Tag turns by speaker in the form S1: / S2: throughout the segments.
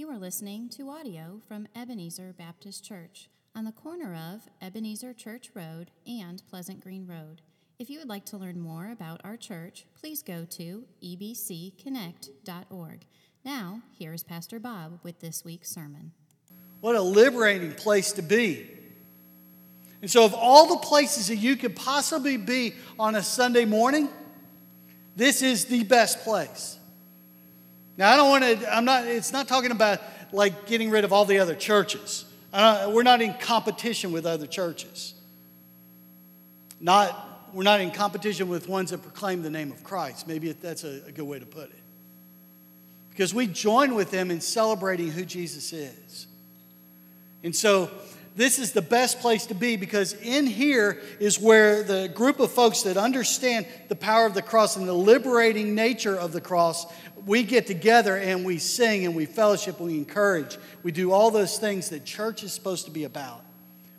S1: You are listening to audio from Ebenezer Baptist Church on the corner of Ebenezer Church Road and Pleasant Green Road. If you would like to learn more about our church, please go to ebcconnect.org. Now, here is Pastor Bob with this week's sermon.
S2: What a liberating place to be. And so, of all the places that you could possibly be on a Sunday morning, this is the best place. Now, I don't want to, I'm not, it's not talking about like getting rid of all the other churches. we're not in competition with other churches. Not, we're not in competition with ones that proclaim the name of Christ. Maybe that's a, a good way to put it. Because we join with them in celebrating who Jesus is. And so, this is the best place to be because in here is where the group of folks that understand the power of the cross and the liberating nature of the cross, we get together and we sing and we fellowship, and we encourage. We do all those things that church is supposed to be about.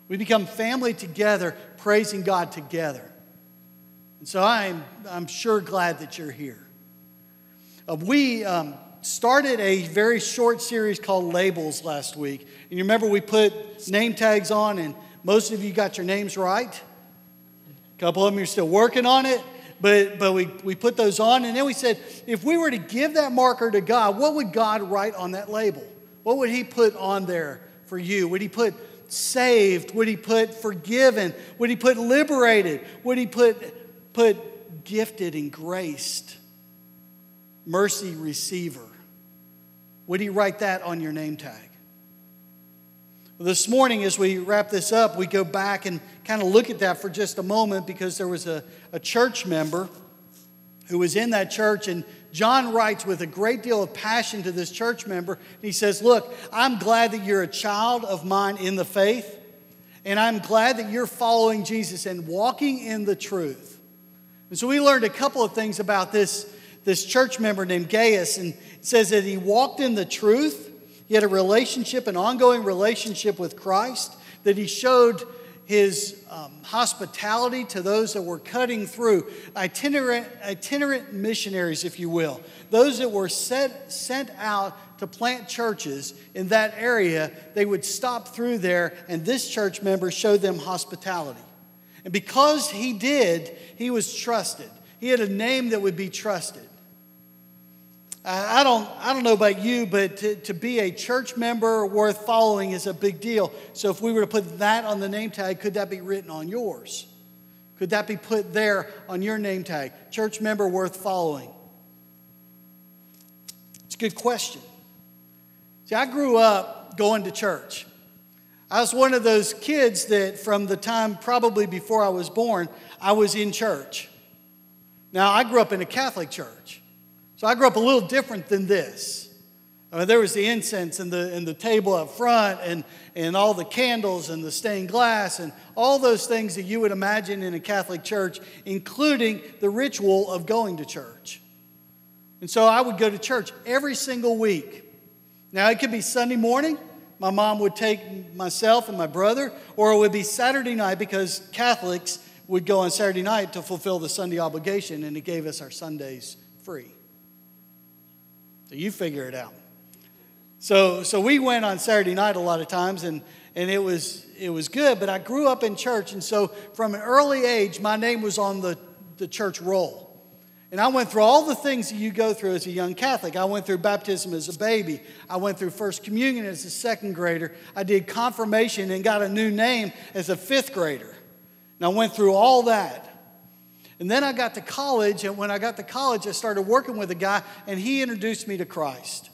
S2: We become family together, praising God together. And so I'm, I'm sure glad that you're here. Uh, we um, started a very short series called Labels last week. And you remember we put name tags on, and most of you got your names right. A couple of them are still working on it, but, but we, we put those on. And then we said, if we were to give that marker to God, what would God write on that label? What would He put on there for you? Would He put saved? Would He put forgiven? Would He put liberated? Would He put, put gifted and graced? Mercy receiver? Would he write that on your name tag? This morning, as we wrap this up, we go back and kind of look at that for just a moment because there was a, a church member who was in that church, and John writes with a great deal of passion to this church member. And He says, Look, I'm glad that you're a child of mine in the faith, and I'm glad that you're following Jesus and walking in the truth. And so we learned a couple of things about this, this church member named Gaius, and it says that he walked in the truth, he had a relationship, an ongoing relationship with Christ, that he showed his um, hospitality to those that were cutting through, itinerant, itinerant missionaries, if you will, those that were set, sent out to plant churches in that area, they would stop through there, and this church member showed them hospitality. And because he did, he was trusted. He had a name that would be trusted. I don't, I don't know about you, but to, to be a church member worth following is a big deal. So if we were to put that on the name tag, could that be written on yours? Could that be put there on your name tag? Church member worth following? It's a good question. See, I grew up going to church. I was one of those kids that from the time probably before I was born, I was in church. Now, I grew up in a Catholic church. So I grew up a little different than this. I mean, there was the incense and the, and the table up front and, and all the candles and the stained glass and all those things that you would imagine in a Catholic church, including the ritual of going to church. And so I would go to church every single week. Now, it could be Sunday morning. My mom would take myself and my brother, or it would be Saturday night because Catholics would go on Saturday night to fulfill the Sunday obligation, and it gave us our Sundays free. So you figure it out. So, so we went on Saturday night a lot of times, and, and it, was, it was good, but I grew up in church, and so from an early age, my name was on the, the church roll. And I went through all the things that you go through as a young Catholic. I went through baptism as a baby. I went through First Communion as a second grader. I did confirmation and got a new name as a fifth grader. And I went through all that. And then I got to college, and when I got to college, I started working with a guy, and he introduced me to Christ.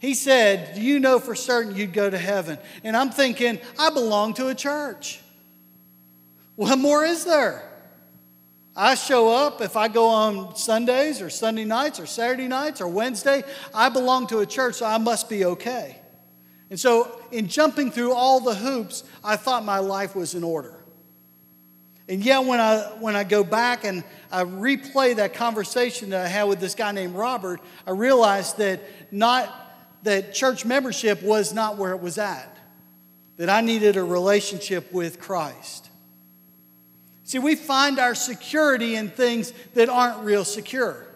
S2: He said, Do you know for certain you'd go to heaven? And I'm thinking, I belong to a church. What more is there? I show up if I go on Sundays or Sunday nights or Saturday nights or Wednesday. I belong to a church, so I must be okay. And so, in jumping through all the hoops, I thought my life was in order. And yet, when I, when I go back and I replay that conversation that I had with this guy named Robert, I realized that, not, that church membership was not where it was at, that I needed a relationship with Christ. See, we find our security in things that aren't real secure.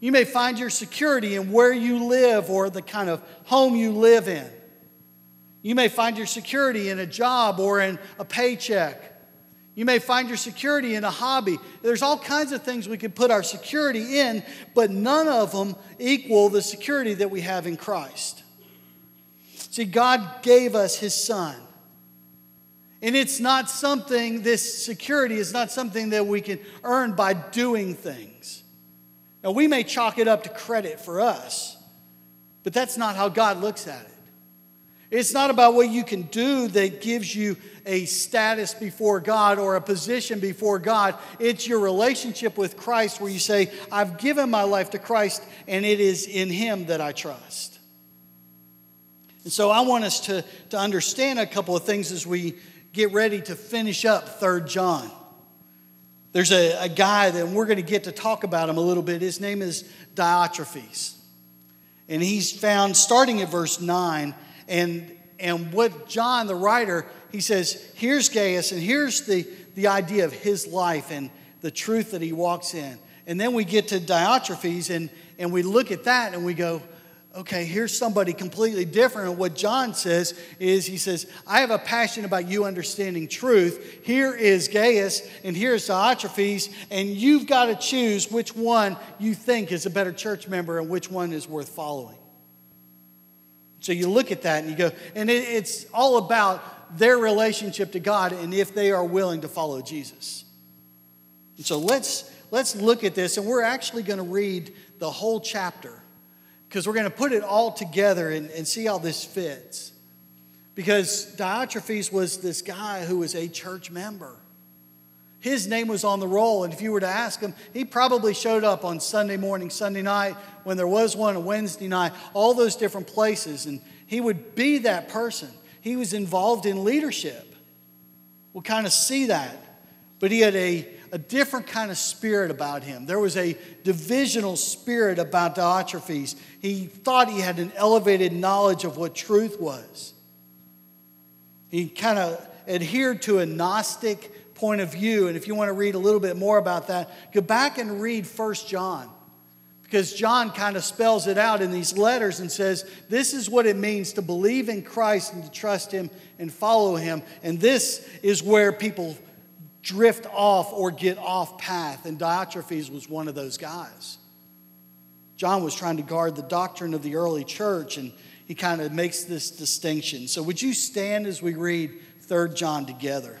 S2: You may find your security in where you live or the kind of home you live in. You may find your security in a job or in a paycheck. You may find your security in a hobby. There's all kinds of things we can put our security in, but none of them equal the security that we have in Christ. See, God gave us His Son. And it's not something, this security is not something that we can earn by doing things. Now, we may chalk it up to credit for us, but that's not how God looks at it. It's not about what you can do that gives you a status before God or a position before God. It's your relationship with Christ where you say, I've given my life to Christ and it is in Him that I trust. And so I want us to, to understand a couple of things as we get ready to finish up 3rd John. There's a, a guy that we're going to get to talk about him a little bit. His name is Diotrephes. And he's found starting at verse 9. And, and what John, the writer, he says, here's Gaius, and here's the, the idea of his life and the truth that he walks in. And then we get to Diotrephes, and, and we look at that and we go, okay, here's somebody completely different. And what John says is, he says, I have a passion about you understanding truth. Here is Gaius, and here's Diotrephes, and you've got to choose which one you think is a better church member and which one is worth following. So you look at that and you go, and it, it's all about their relationship to God and if they are willing to follow Jesus. And so let's let's look at this, and we're actually going to read the whole chapter because we're going to put it all together and, and see how this fits. Because Diotrephes was this guy who was a church member. His name was on the roll, and if you were to ask him, he probably showed up on Sunday morning, Sunday night, when there was one, a Wednesday night, all those different places, and he would be that person. He was involved in leadership. We'll kind of see that. But he had a a different kind of spirit about him. There was a divisional spirit about Diotrephes. He thought he had an elevated knowledge of what truth was. He kind of adhered to a Gnostic point of view. And if you want to read a little bit more about that, go back and read First John. Because John kind of spells it out in these letters and says, This is what it means to believe in Christ and to trust Him and follow Him. And this is where people drift off or get off path, and Diotrephes was one of those guys. John was trying to guard the doctrine of the early church, and he kind of makes this distinction. So, would you stand as we read 3 John together?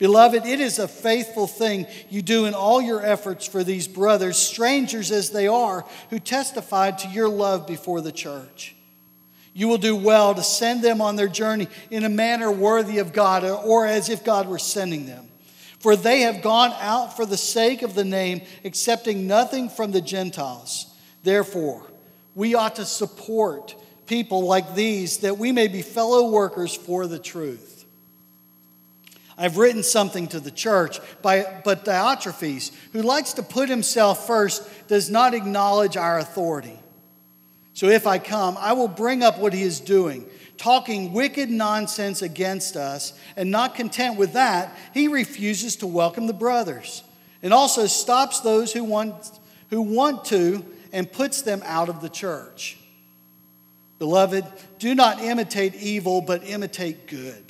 S2: Beloved, it is a faithful thing you do in all your efforts for these brothers, strangers as they are, who testified to your love before the church. You will do well to send them on their journey in a manner worthy of God, or as if God were sending them. For they have gone out for the sake of the name, accepting nothing from the Gentiles. Therefore, we ought to support people like these that we may be fellow workers for the truth. I've written something to the church, by, but Diotrephes, who likes to put himself first, does not acknowledge our authority. So if I come, I will bring up what he is doing talking wicked nonsense against us, and not content with that, he refuses to welcome the brothers and also stops those who want, who want to and puts them out of the church. Beloved, do not imitate evil, but imitate good.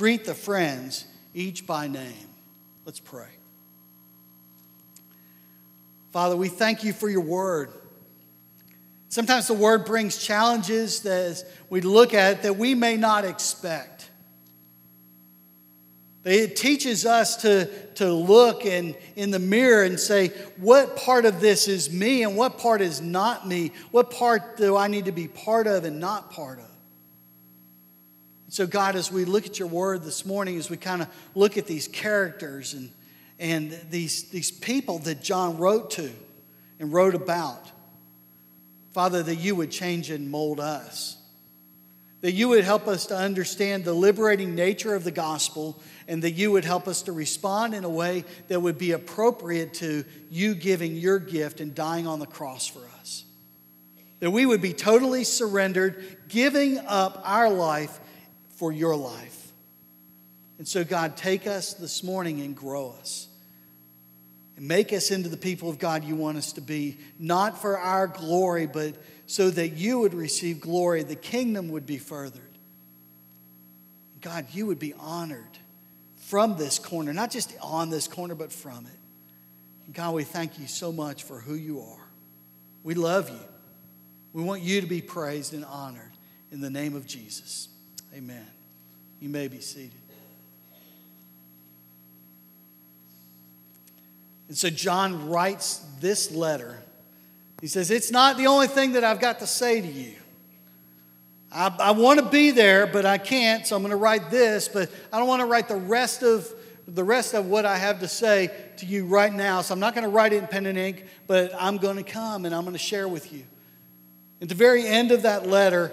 S2: greet the friends, each by name. Let's pray. Father, we thank you for your word. Sometimes the word brings challenges that we look at it, that we may not expect. It teaches us to, to look in, in the mirror and say, what part of this is me and what part is not me? What part do I need to be part of and not part of? So, God, as we look at your word this morning, as we kind of look at these characters and, and these, these people that John wrote to and wrote about, Father, that you would change and mold us. That you would help us to understand the liberating nature of the gospel and that you would help us to respond in a way that would be appropriate to you giving your gift and dying on the cross for us. That we would be totally surrendered, giving up our life for your life. And so, God, take us this morning and grow us. And make us into the people of God you want us to be, not for our glory, but so that you would receive glory, the kingdom would be furthered. God, you would be honored from this corner, not just on this corner, but from it. And God, we thank you so much for who you are. We love you. We want you to be praised and honored in the name of Jesus. Amen. You may be seated. And so John writes this letter. He says, It's not the only thing that I've got to say to you. I, I want to be there, but I can't, so I'm going to write this, but I don't want to write the rest of the rest of what I have to say to you right now. So I'm not going to write it in pen and ink, but I'm going to come and I'm going to share with you. At the very end of that letter,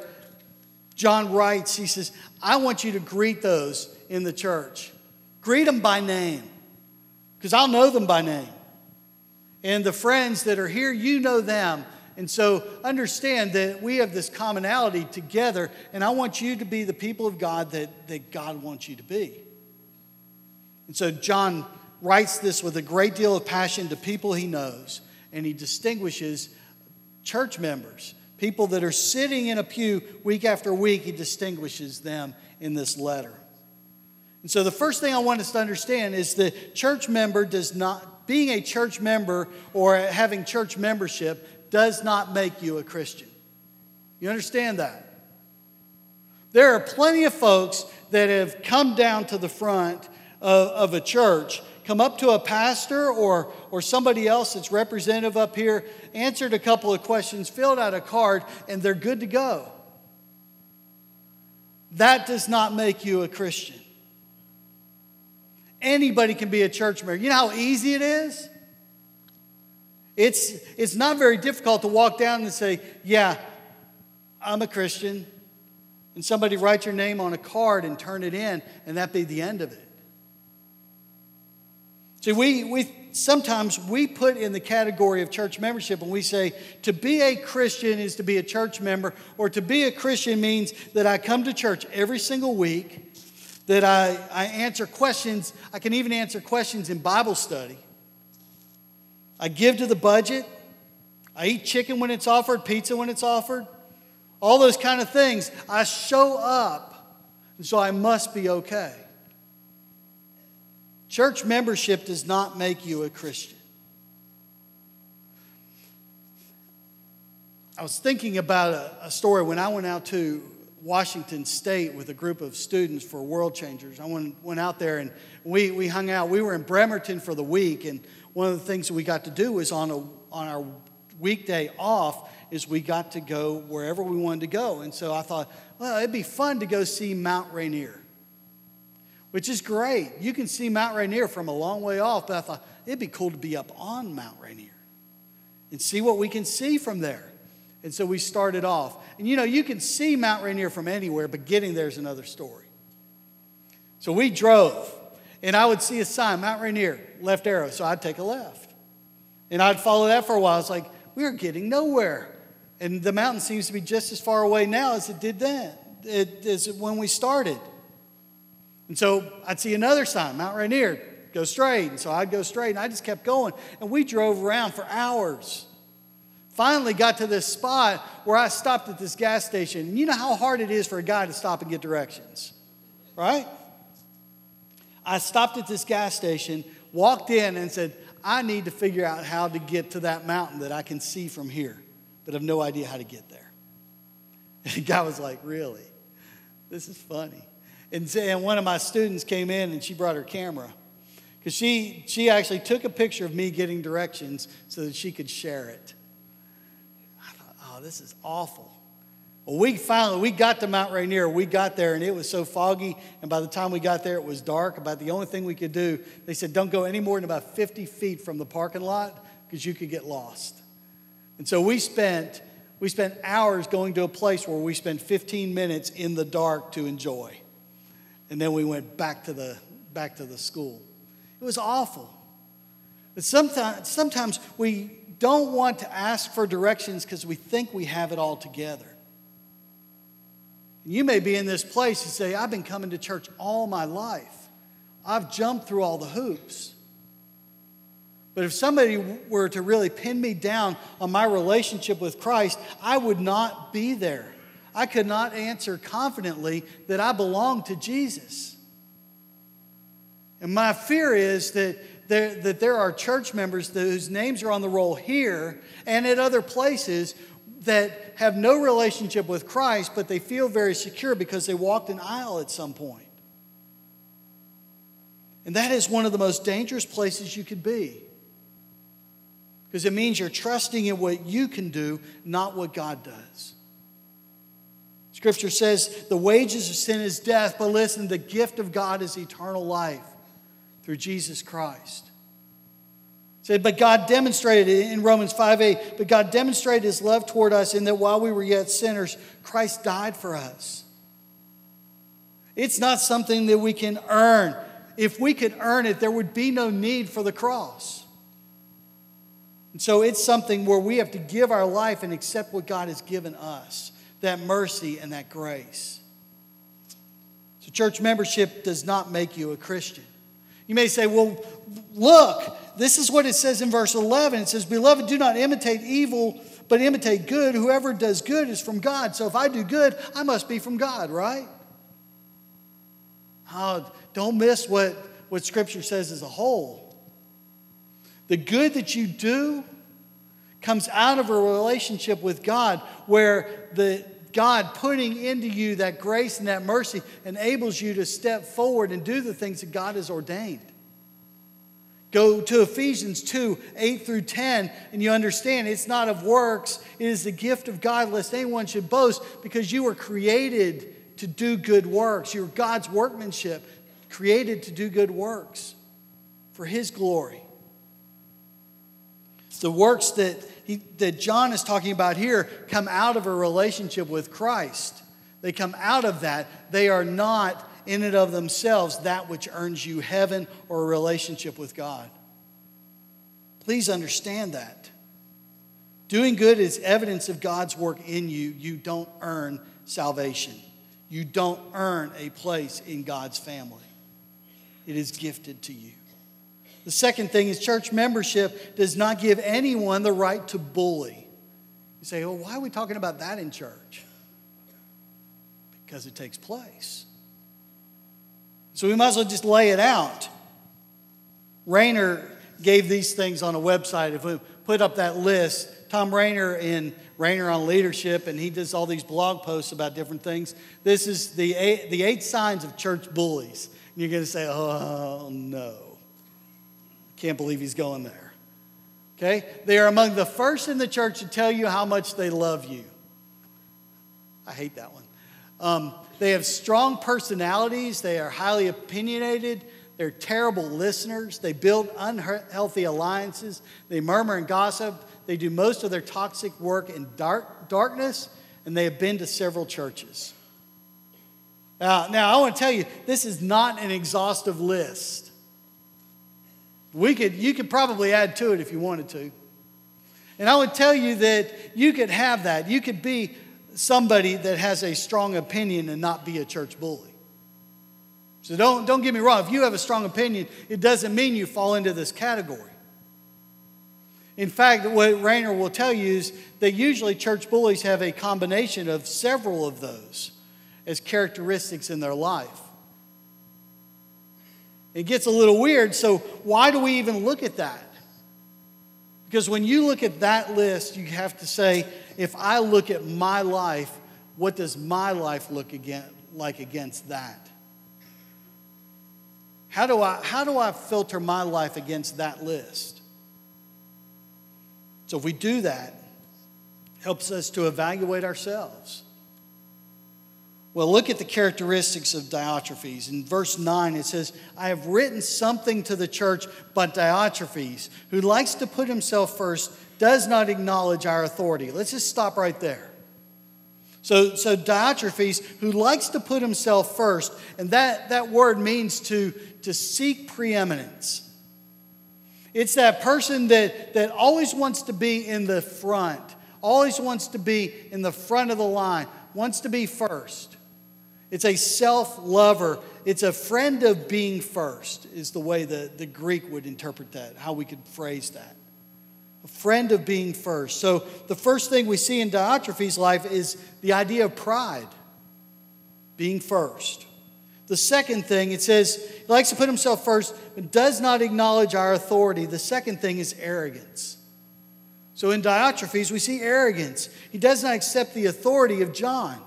S2: John writes, he says, I want you to greet those in the church. Greet them by name because I'll know them by name. And the friends that are here, you know them. And so understand that we have this commonality together, and I want you to be the people of God that, that God wants you to be. And so John writes this with a great deal of passion to people he knows, and he distinguishes church members, people that are sitting in a pew week after week, he distinguishes them in this letter. And so the first thing I want us to understand is the church member does not, being a church member or having church membership does not make you a Christian. You understand that? There are plenty of folks that have come down to the front of, of a church, come up to a pastor or, or somebody else that's representative up here, answered a couple of questions, filled out a card, and they're good to go. That does not make you a Christian. Anybody can be a church member. You know how easy it is? It's, it's not very difficult to walk down and say, Yeah, I'm a Christian. And somebody write your name on a card and turn it in, and that be the end of it. See, we, we sometimes we put in the category of church membership and we say to be a Christian is to be a church member, or to be a Christian means that I come to church every single week that I, I answer questions. I can even answer questions in Bible study. I give to the budget. I eat chicken when it's offered, pizza when it's offered, all those kind of things. I show up, and so I must be okay. Church membership does not make you a Christian. I was thinking about a, a story when I went out to Washington State with a group of students for World Changers. I went, went out there and we, we hung out. We were in Bremerton for the week, and one of the things that we got to do was on, a, on our weekday off is we got to go wherever we wanted to go. And so I thought, well, it'd be fun to go see Mount Rainier, which is great. You can see Mount Rainier from a long way off, but I thought it'd be cool to be up on Mount Rainier and see what we can see from there. And so we started off. And you know, you can see Mount Rainier from anywhere, but getting there is another story. So we drove, and I would see a sign, Mount Rainier, left arrow. So I'd take a left. And I'd follow that for a while. It's like, we are getting nowhere. And the mountain seems to be just as far away now as it did then, it, as when we started. And so I'd see another sign, Mount Rainier, go straight. And so I'd go straight, and I just kept going. And we drove around for hours. Finally, got to this spot where I stopped at this gas station. And you know how hard it is for a guy to stop and get directions, right? I stopped at this gas station, walked in, and said, I need to figure out how to get to that mountain that I can see from here. but have no idea how to get there. And the guy was like, Really? This is funny. And, and one of my students came in and she brought her camera because she, she actually took a picture of me getting directions so that she could share it. I thought, oh, this is awful. Well, we finally we got to Mount Rainier. We got there and it was so foggy, and by the time we got there, it was dark. About the only thing we could do, they said, don't go any more than about 50 feet from the parking lot because you could get lost. And so we spent we spent hours going to a place where we spent 15 minutes in the dark to enjoy, and then we went back to the back to the school. It was awful. But sometimes sometimes we don't want to ask for directions because we think we have it all together. You may be in this place and say, I've been coming to church all my life. I've jumped through all the hoops. But if somebody were to really pin me down on my relationship with Christ, I would not be there. I could not answer confidently that I belong to Jesus. And my fear is that there, that there are church members whose names are on the roll here and at other places that have no relationship with Christ, but they feel very secure because they walked an aisle at some point. And that is one of the most dangerous places you could be. Because it means you're trusting in what you can do, not what God does. Scripture says the wages of sin is death, but listen, the gift of God is eternal life through Jesus Christ said, but God demonstrated it in Romans 5 8, but God demonstrated his love toward us in that while we were yet sinners, Christ died for us. It's not something that we can earn. If we could earn it, there would be no need for the cross. And so it's something where we have to give our life and accept what God has given us that mercy and that grace. So, church membership does not make you a Christian. You may say, well, look, this is what it says in verse 11. It says, Beloved, do not imitate evil, but imitate good. Whoever does good is from God. So if I do good, I must be from God, right? Oh, don't miss what, what Scripture says as a whole. The good that you do comes out of a relationship with God where the God putting into you that grace and that mercy enables you to step forward and do the things that God has ordained. Go to Ephesians 2 8 through 10, and you understand it's not of works, it is the gift of God, lest anyone should boast, because you were created to do good works. You're God's workmanship, created to do good works for His glory. The works that, he, that John is talking about here come out of a relationship with Christ. They come out of that. They are not in and of themselves that which earns you heaven or a relationship with God. Please understand that. Doing good is evidence of God's work in you. You don't earn salvation, you don't earn a place in God's family. It is gifted to you. The second thing is church membership does not give anyone the right to bully. You say, well, why are we talking about that in church? Because it takes place. So we might as well just lay it out. Rainer gave these things on a website. If we put up that list, Thom Rainer in Rainer on Leadership, and he does all these blog posts about different things. This is the eight, the eight signs of church bullies. And you're going to say, oh, no. Can't believe he's going there. Okay? They are among the first in the church to tell you how much they love you. I hate that one. Um, they have strong personalities. They are highly opinionated. They're terrible listeners. They build unhealthy alliances. They murmur and gossip. They do most of their toxic work in dark, darkness, and they have been to several churches. Now, now, I want to tell you, this is not an exhaustive list. We could, you could probably add to it if you wanted to. And I would tell you that you could have that. You could be somebody that has a strong opinion and not be a church bully. So don't, don't get me wrong. If you have a strong opinion, it doesn't mean you fall into this category. In fact, what Rainer will tell you is that usually church bullies have a combination of several of those as characteristics in their life. It gets a little weird, so why do we even look at that? Because when you look at that list, you have to say, if I look at my life, what does my life look again, like against that? How do, I, how do I filter my life against that list? So if we do that, helps us to evaluate ourselves. Well, look at the characteristics of Diotrephes. In verse 9, it says, I have written something to the church, but Diotrephes, who likes to put himself first, does not acknowledge our authority. Let's just stop right there. So, so Diotrephes, who likes to put himself first, and that, that word means to, to seek preeminence. It's that person that, that always wants to be in the front, always wants to be in the front of the line, wants to be first. It's a self lover. It's a friend of being first, is the way the, the Greek would interpret that, how we could phrase that. A friend of being first. So, the first thing we see in Diotrephes' life is the idea of pride, being first. The second thing, it says, he likes to put himself first, but does not acknowledge our authority. The second thing is arrogance. So in Diotrephes, we see arrogance. He does not accept the authority of John.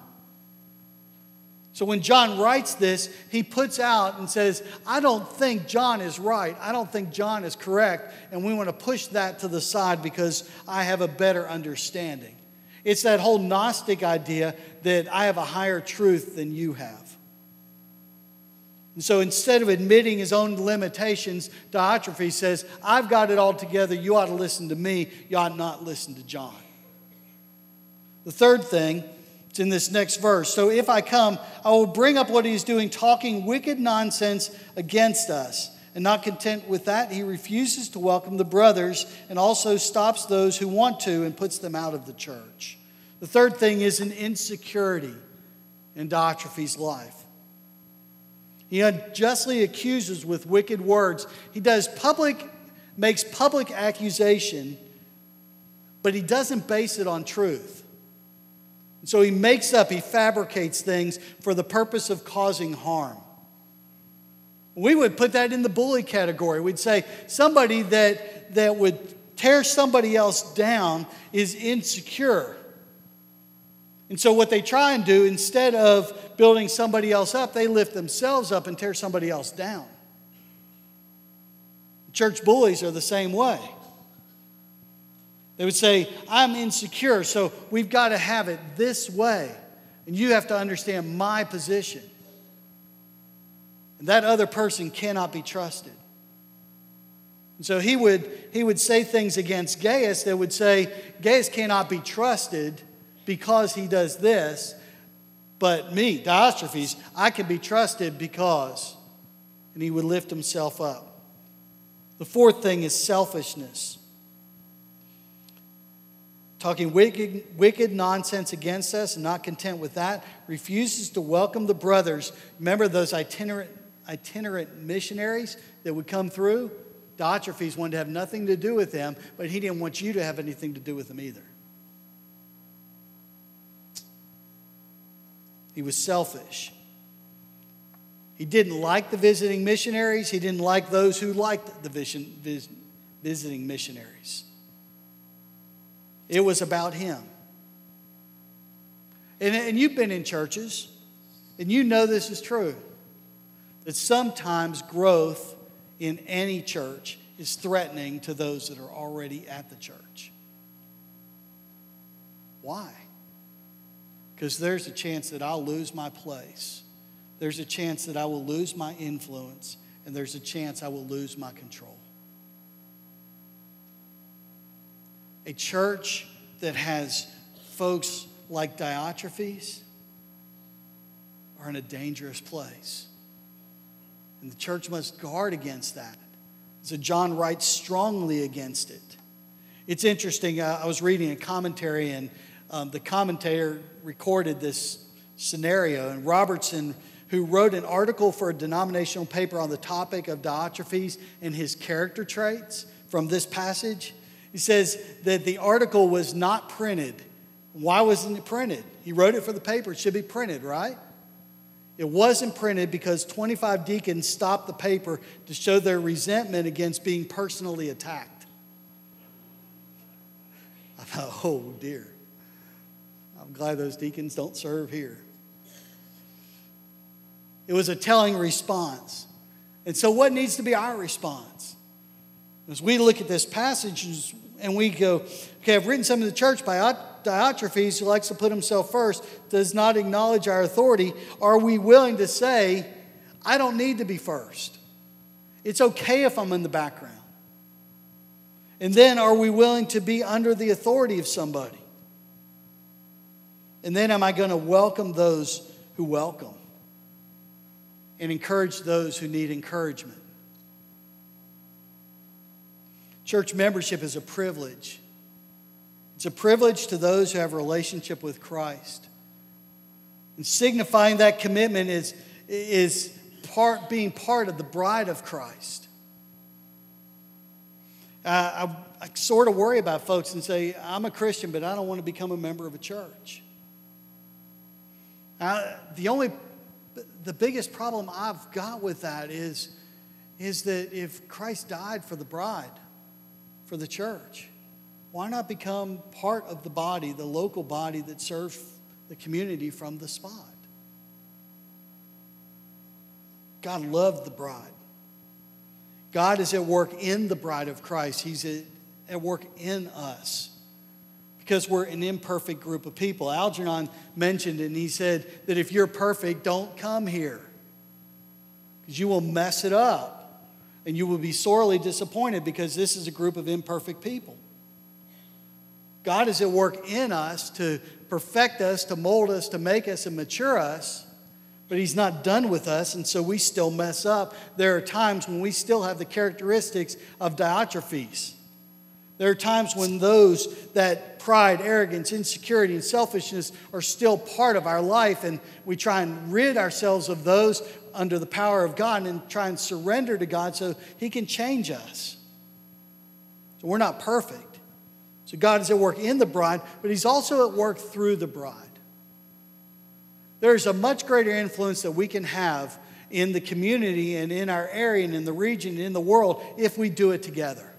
S2: So when John writes this, he puts out and says, I don't think John is right. I don't think John is correct. And we want to push that to the side because I have a better understanding. It's that whole Gnostic idea that I have a higher truth than you have. And so instead of admitting his own limitations, Diotrephes says, I've got it all together. You ought to listen to me. You ought not listen to John. The third thing it's in this next verse. So if I come, I will bring up what he's doing, talking wicked nonsense against us. And not content with that, he refuses to welcome the brothers and also stops those who want to and puts them out of the church. The third thing is an insecurity in Diotrephes' life. He unjustly accuses with wicked words. He does public, makes public accusation, but he doesn't base it on truth. And so he makes up, he fabricates things for the purpose of causing harm. We would put that in the bully category. We'd say somebody that, that would tear somebody else down is insecure. And so, what they try and do, instead of building somebody else up, they lift themselves up and tear somebody else down. Church bullies are the same way. They would say, I'm insecure, so we've got to have it this way. And you have to understand my position. And that other person cannot be trusted. And so he would, he would say things against Gaius that would say, Gaius cannot be trusted because he does this, but me, Diotrephes, I can be trusted because. And he would lift himself up. The fourth thing is selfishness talking wicked, wicked nonsense against us and not content with that, refuses to welcome the brothers. Remember those itinerant, itinerant missionaries that would come through? Diotrephes wanted to have nothing to do with them, but he didn't want you to have anything to do with them either. He was selfish. He didn't like the visiting missionaries. He didn't like those who liked the visiting missionaries. It was about him. And, and you've been in churches, and you know this is true that sometimes growth in any church is threatening to those that are already at the church. Why? Because there's a chance that I'll lose my place. There's a chance that I will lose my influence, and there's a chance I will lose my control. A church that has folks like Diotrephes are in a dangerous place. And the church must guard against that. So John writes strongly against it. It's interesting. I was reading a commentary, and um, the commentator recorded this scenario. And Robertson, who wrote an article for a denominational paper on the topic of Diotrephes and his character traits from this passage, he says that the article was not printed. Why wasn't it printed? He wrote it for the paper. It should be printed, right? It wasn't printed because 25 deacons stopped the paper to show their resentment against being personally attacked. I thought, oh dear. I'm glad those deacons don't serve here. It was a telling response. And so, what needs to be our response? As we look at this passage and we go, okay, I've written some of the church by Diotrephes, who likes to put himself first, does not acknowledge our authority. Are we willing to say, I don't need to be first? It's okay if I'm in the background. And then, are we willing to be under the authority of somebody? And then, am I going to welcome those who welcome and encourage those who need encouragement? Church membership is a privilege. It's a privilege to those who have a relationship with Christ. And signifying that commitment is, is part, being part of the bride of Christ. I, I sort of worry about folks and say, I'm a Christian, but I don't want to become a member of a church. Uh, the only, the biggest problem I've got with that is, is that if Christ died for the bride, for the church. Why not become part of the body, the local body that serves the community from the spot? God loved the bride. God is at work in the bride of Christ. He's at work in us because we're an imperfect group of people. Algernon mentioned and he said that if you're perfect, don't come here because you will mess it up and you will be sorely disappointed because this is a group of imperfect people. God is at work in us to perfect us, to mold us, to make us, and mature us, but He's not done with us, and so we still mess up. There are times when we still have the characteristics of Diotrephes. There are times when those that pride, arrogance, insecurity, and selfishness are still part of our life, and we try and rid ourselves of those under the power of God and try and surrender to God so He can change us. So we're not perfect. So God is at work in the bride, but He's also at work through the bride. There's a much greater influence that we can have in the community and in our area and in the region and in the world if we do it together.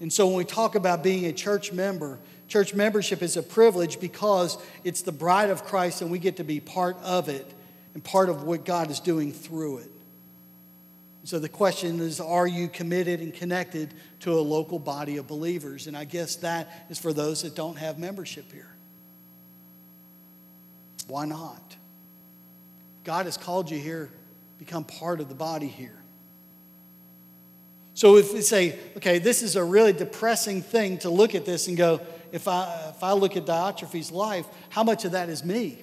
S2: And so when we talk about being a church member, church membership is a privilege because it's the bride of Christ and we get to be part of it and part of what God is doing through it. So the question is are you committed and connected to a local body of believers? And I guess that is for those that don't have membership here. Why not? God has called you here, become part of the body here. So if we say, okay, this is a really depressing thing to look at this and go, if I, if I look at Diotrephes' life, how much of that is me?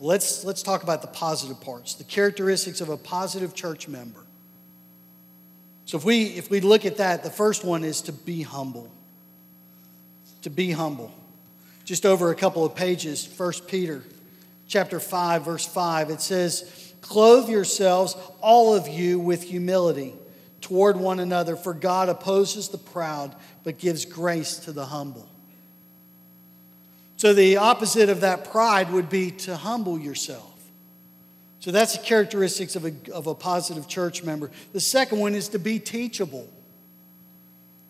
S2: Let's, let's talk about the positive parts, the characteristics of a positive church member. So if we, if we look at that, the first one is to be humble. To be humble. Just over a couple of pages, 1 Peter chapter 5, verse 5, it says, Clothe yourselves, all of you, with humility toward one another, for God opposes the proud, but gives grace to the humble. So, the opposite of that pride would be to humble yourself. So, that's the characteristics of a, of a positive church member. The second one is to be teachable.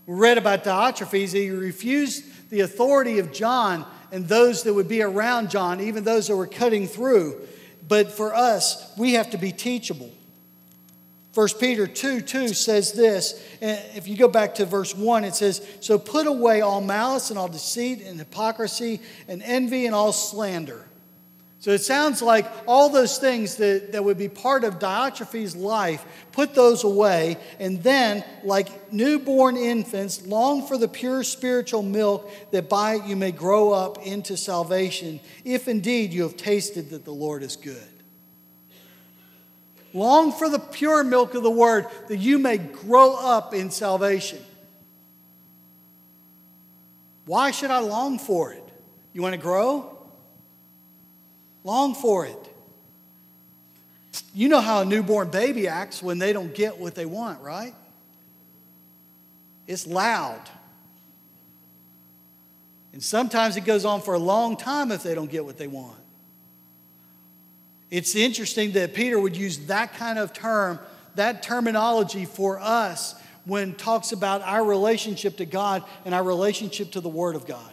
S2: We read about Diotrephes, he refused the authority of John and those that would be around John, even those that were cutting through. But for us, we have to be teachable. 1 Peter 2 2 says this. If you go back to verse 1, it says, So put away all malice and all deceit and hypocrisy and envy and all slander. So it sounds like all those things that, that would be part of Diotrephes' life, put those away, and then, like newborn infants, long for the pure spiritual milk that by it you may grow up into salvation, if indeed you have tasted that the Lord is good. Long for the pure milk of the word that you may grow up in salvation. Why should I long for it? You want to grow? Long for it. You know how a newborn baby acts when they don't get what they want, right? It's loud. And sometimes it goes on for a long time if they don't get what they want. It's interesting that Peter would use that kind of term, that terminology for us when talks about our relationship to God and our relationship to the Word of God.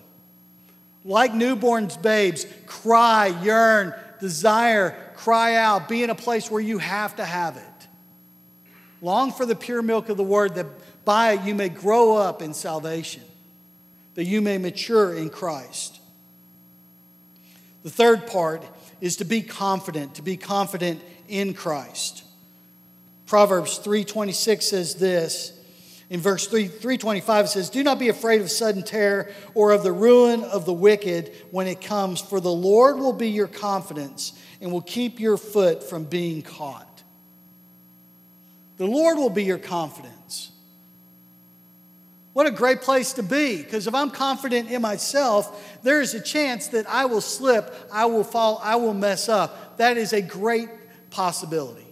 S2: Like newborns, babes, cry, yearn, desire, cry out, be in a place where you have to have it. Long for the pure milk of the Word that by it you may grow up in salvation, that you may mature in Christ. The third part is to be confident, to be confident in Christ. Proverbs 3:26 says this. In verse 3, 325 it says, Do not be afraid of sudden terror or of the ruin of the wicked when it comes, for the Lord will be your confidence and will keep your foot from being caught. The Lord will be your confidence. What a great place to be, because if I'm confident in myself, there is a chance that I will slip, I will fall, I will mess up. That is a great possibility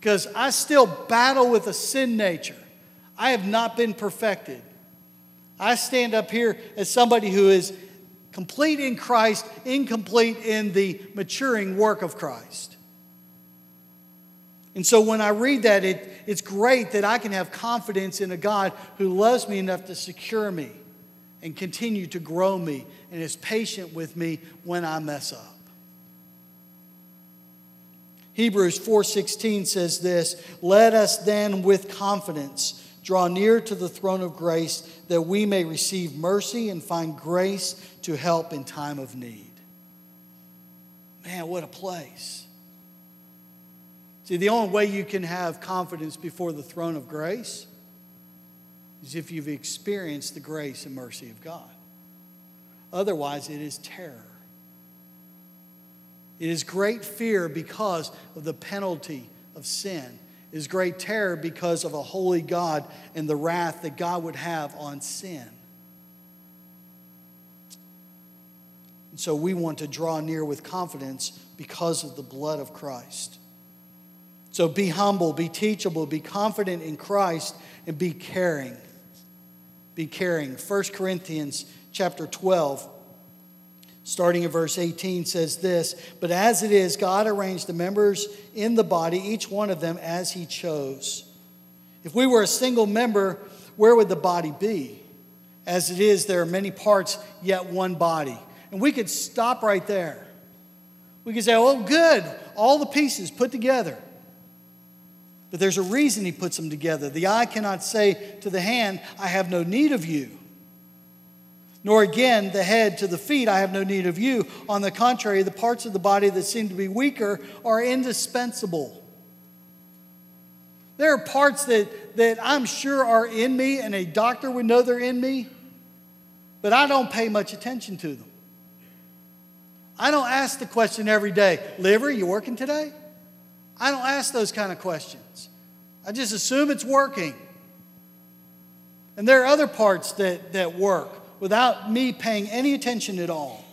S2: because I still battle with a sin nature. I have not been perfected. I stand up here as somebody who is complete in Christ, incomplete in the maturing work of Christ. And so when I read that, it, it's great that I can have confidence in a God who loves me enough to secure me and continue to grow me and is patient with me when I mess up. Hebrews 4:16 says this, "Let us then with confidence draw near to the throne of grace that we may receive mercy and find grace to help in time of need." Man, what a place. See, the only way you can have confidence before the throne of grace is if you've experienced the grace and mercy of God. Otherwise, it is terror. It is great fear because of the penalty of sin. It is great terror because of a holy God and the wrath that God would have on sin. And so we want to draw near with confidence because of the blood of Christ. So be humble, be teachable, be confident in Christ, and be caring. Be caring. 1 Corinthians chapter 12 starting in verse 18, says this But as it is, God arranged the members in the body, each one of them as he chose. If we were a single member, where would the body be? As it is, there are many parts, yet one body. And we could stop right there. We could say, oh, good, all the pieces put together. But there's a reason he puts them together. The eye cannot say to the hand, I have no need of you nor again the head to the feet, I have no need of you. On the contrary, the parts of the body that seem to be weaker are indispensable. There are parts that, that I'm sure are in me, and a doctor would know they're in me, but I don't pay much attention to them. I don't ask the question every day, liver, you working today? I don't ask those kind of questions. I just assume it's working. And there are other parts that, that work without me paying any attention at all.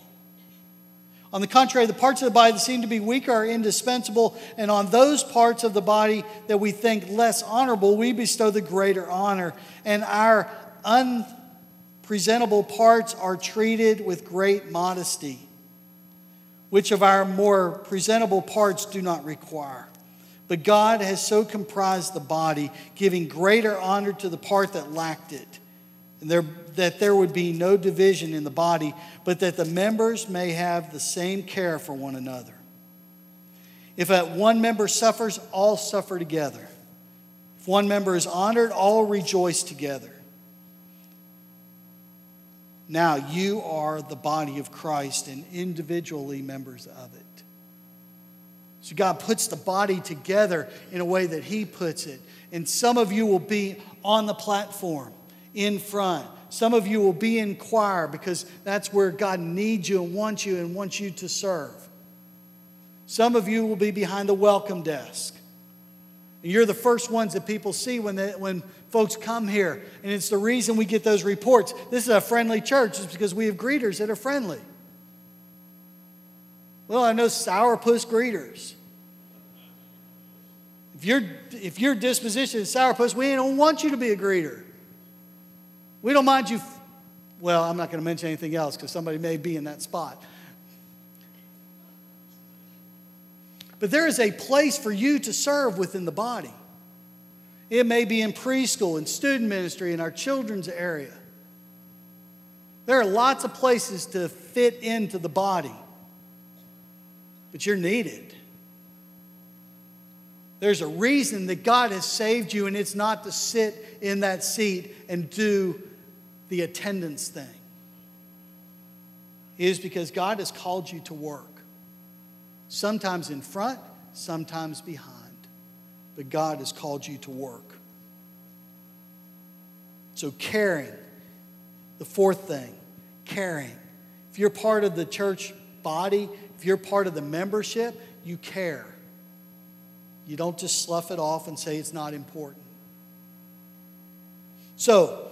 S2: On the contrary, the parts of the body that seem to be weaker are indispensable, and on those parts of the body that we think less honorable, we bestow the greater honor. And our unpresentable parts are treated with great modesty, which of our more presentable parts do not require. But God has so comprised the body, giving greater honor to the part that lacked it there, that there would be no division in the body, but that the members may have the same care for one another. If one member suffers, all suffer together. If one member is honored, all rejoice together. Now you are the body of Christ and individually members of it. So God puts the body together in a way that He puts it. And some of you will be on the platform in front. Some of you will be in choir because that's where God needs you and wants you and wants you to serve. Some of you will be behind the welcome desk. And you're the first ones that people see when, they, when folks come here. And it's the reason we get those reports. This is a friendly church, it's because we have greeters that are friendly. Well, I know sourpuss greeters. If, your if your disposition is sourpuss, we don't want you to be a greeter. We don't mind you. Well, I'm not going to mention anything else because somebody may be in that spot. But there is a place for you to serve within the body. It may be in preschool and student ministry in our children's area. There are lots of places to fit into the body, but you're needed. There's a reason that God has saved you, and it's not to sit in that seat and do the attendance thing. is because God has called you to work, sometimes in front, sometimes behind. But God has called you to work. So, caring, the fourth thing, caring. If you're part of the church body, if you're part of the membership, you care. You don't just slough it off and say it's not important. So,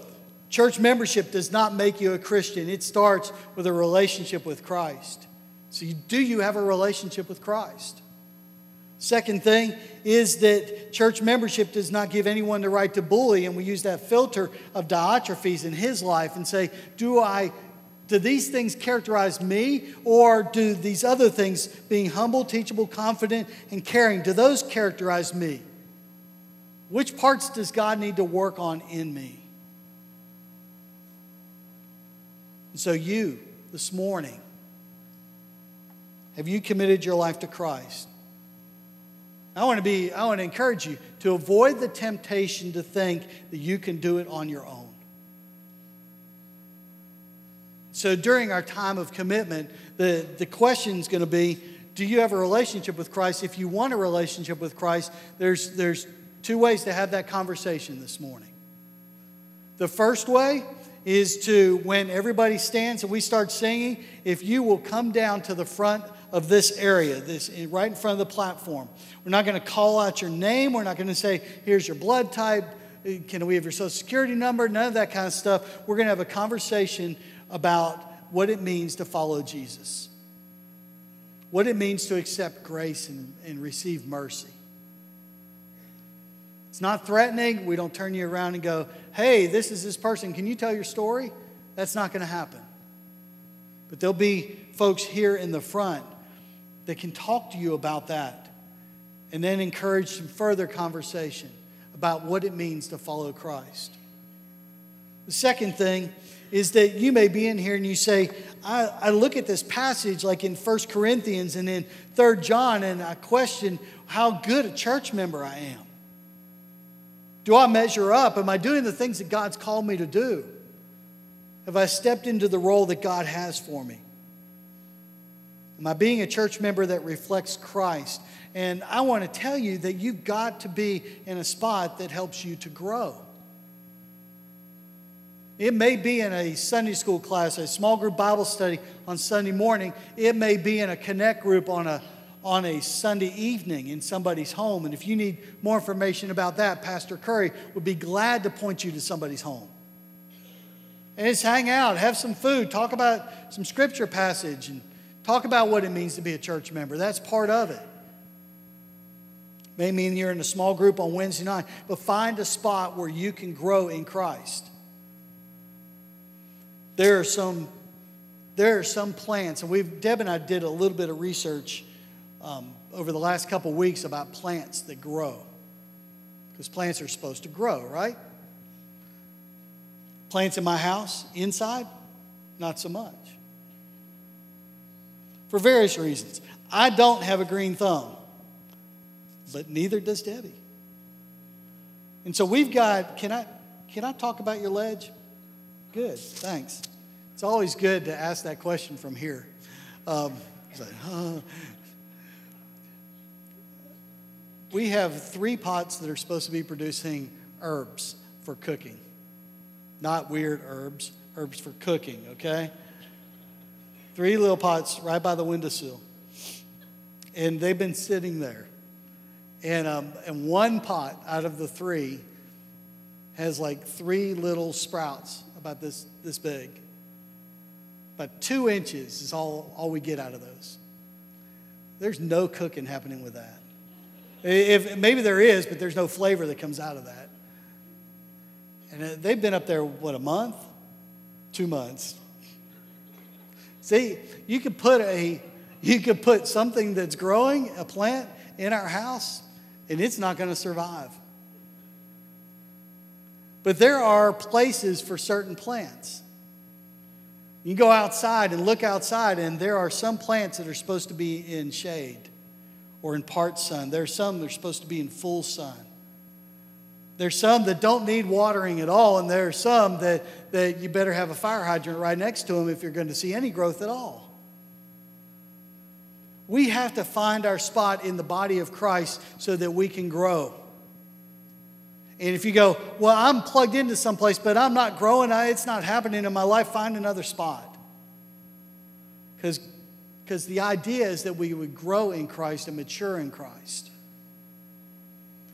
S2: church membership does not make you a Christian. It starts with a relationship with Christ. So, you, do you have a relationship with Christ? Second thing is that church membership does not give anyone the right to bully, and we use that filter of Diotrephes in his life and say, Do I do these things characterize me, or do these other things, being humble, teachable, confident, and caring, do those characterize me? Which parts does God need to work on in me? And so, you, this morning, have you committed your life to Christ? I want to be, I want to encourage you to avoid the temptation to think that you can do it on your own. So during our time of commitment, the, the question is going to be do you have a relationship with Christ? If you want a relationship with Christ, there's, there's two ways to have that conversation this morning. The first way is to, when everybody stands and we start singing, if you will come down to the front of this area, this right in front of the platform. We're not going to call out your name. We're not going to say, here's your blood type. Uh, can we have your social security number? None of that kind of stuff. We're going to have a conversation about what it means to follow Jesus, what it means to accept grace and, and receive mercy. It's not threatening. We don't turn you around and go, hey, this is this person. Can you tell your story? That's not going to happen. But there'll be folks here in the front that can talk to you about that and then encourage some further conversation about what it means to follow Christ. The second thing is that you may be in here and you say, I, I look at this passage like in 1 Corinthians and in 3 John, and I question how good a church member I am. Do I measure up? Am I doing the things that God's called me to do? Have I stepped into the role that God has for me? Am I being a church member that reflects Christ? And I want to tell you that you've got to be in a spot that helps you to grow. It may be in a Sunday school class, a small group Bible study on Sunday morning. It may be in a connect group on a, on a Sunday evening in somebody's home. And if you need more information about that, Pastor Curry would be glad to point you to somebody's home. And just hang out, have some food, talk about some scripture passage, and Talk about what it means to be a church member. That's part of it. May mean you're in a small group on Wednesday night, but find a spot where you can grow in Christ. There are some, there are some plants, and we've Deb and I did a little bit of research um, over the last couple weeks about plants that grow, because plants are supposed to grow, right? Plants in my house, inside, not so much for various reasons. I don't have a green thumb, but neither does Debbie. And so we've got, can I, can I talk about your ledge? Good, thanks. It's always good to ask that question from here. Um, like. We have three pots that are supposed to be producing herbs for cooking. Not weird herbs, herbs for cooking, okay? Three little pots right by the windowsill. And they've been sitting there. And, um, and one pot out of the three has like three little sprouts about this, this big. About two inches is all, all we get out of those. There's no cooking happening with that. If, maybe there is, but there's no flavor that comes out of that. And uh, they've been up there, what, a month? Two months. See, you could put a you could put something that's growing, a plant, in our house, and it's not going to survive. But there are places for certain plants. You go outside and look outside, and there are some plants that are supposed to be in shade or in part sun. There are some that are supposed to be in full sun. There's some that don't need watering at all, and there are some that, that you better have a fire hydrant right next to them if you're going to see any growth at all. We have to find our spot in the body of Christ so that we can grow. And if you go, well, I'm plugged into someplace, but I'm not growing, it's not happening in my life, find another spot. Because the idea is that we would grow in Christ and mature in Christ.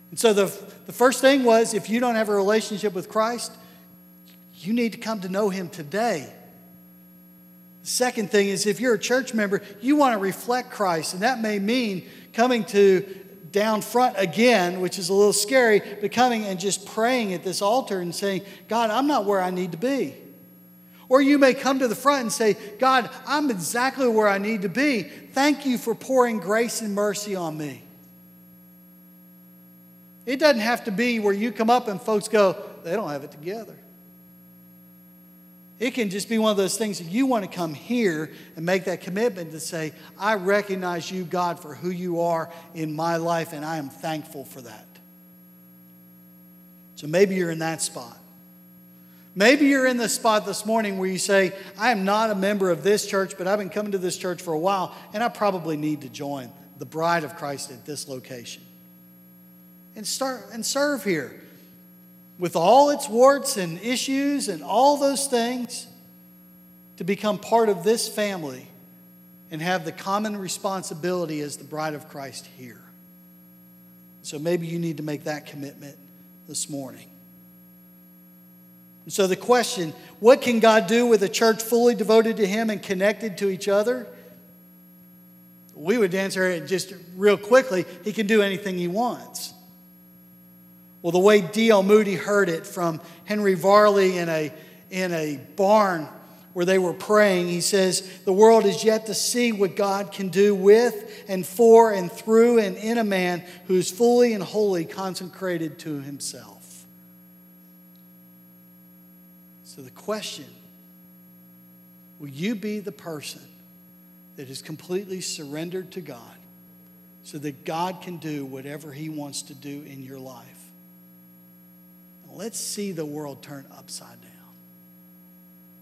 S2: And so the, the first thing was if you don't have a relationship with Christ, you need to come to know Him today. The second thing is if you're a church member, you want to reflect Christ, and that may mean coming to down front again, which is a little scary, but coming and just praying at this altar and saying, God, I'm not where I need to be. Or you may come to the front and say, God, I'm exactly where I need to be. Thank you for pouring grace and mercy on me. It doesn't have to be where you come up and folks go, they don't have it together. It can just be one of those things that you want to come here and make that commitment to say, I recognize you, God, for who you are in my life, and I am thankful for that. So maybe you're in that spot. Maybe you're in the spot this morning where you say, I am not a member of this church, but I've been coming to this church for a while, and I probably need to join the bride of Christ at this location. And start and serve here with all its warts and issues and all those things, to become part of this family and have the common responsibility as the bride of Christ here. So maybe you need to make that commitment this morning. And so the question what can God do with a church fully devoted to Him and connected to each other? We would answer it just real quickly He can do anything He wants. Well, the way D.L. Moody heard it from Henry Varley in a, in a barn where they were praying, he says, The world is yet to see what God can do with and for and through and in a man who is fully and wholly consecrated to himself. So the question will you be the person that is completely surrendered to God so that God can do whatever he wants to do in your life? Let's see the world turn upside down.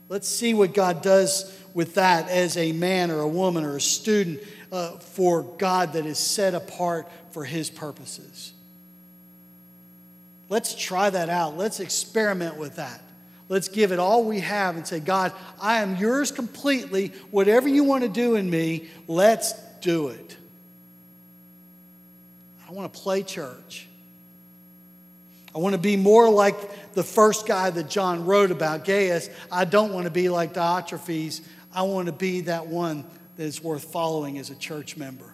S2: Let's see what God does with that as a man or a woman or a student uh, for God that is set apart for His purposes. Let's try that out. Let's experiment with that. Let's give it all we have and say, God, I am yours completely. Whatever you want to do in me, let's do it. I want to play church. I want to be more like the first guy that John wrote about, Gaius. I don't want to be like Diotrephes. I want to be that one that is worth following as a church member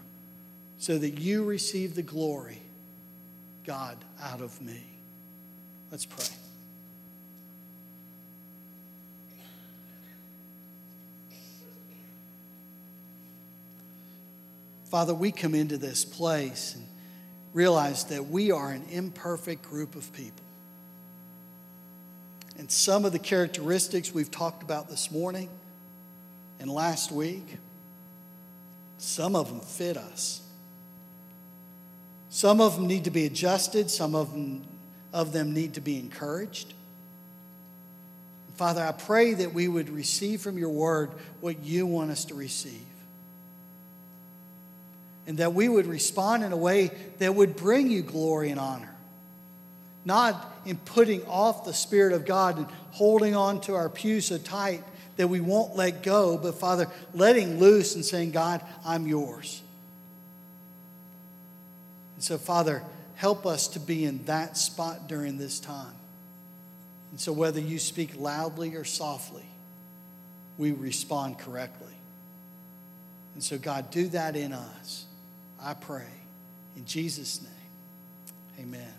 S2: so that you receive the glory, God, out of me. Let's pray. Father, we come into this place and realize that we are an imperfect group of people. And some of the characteristics we've talked about this morning and last week, some of them fit us. Some of them need to be adjusted, some of them, of them need to be encouraged. Father, I pray that we would receive from your word what you want us to receive and that we would respond in a way that would bring you glory and honor. Not in putting off the Spirit of God and holding on to our pew so tight that we won't let go, but Father, letting loose and saying, God, I'm yours. And so, Father, help us to be in that spot during this time. And so, whether you speak loudly or softly, we respond correctly. And so, God, do that in us. I pray. In Jesus' name, amen.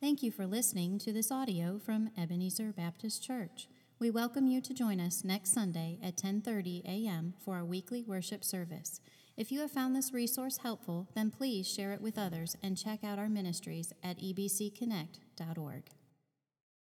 S1: Thank you for listening to this audio from Ebenezer Baptist Church. We welcome you to join us next Sunday at 10:30 a.m. for our weekly worship service. If you have found this resource helpful, then please share it with others and check out our ministries at ebcconnect.org.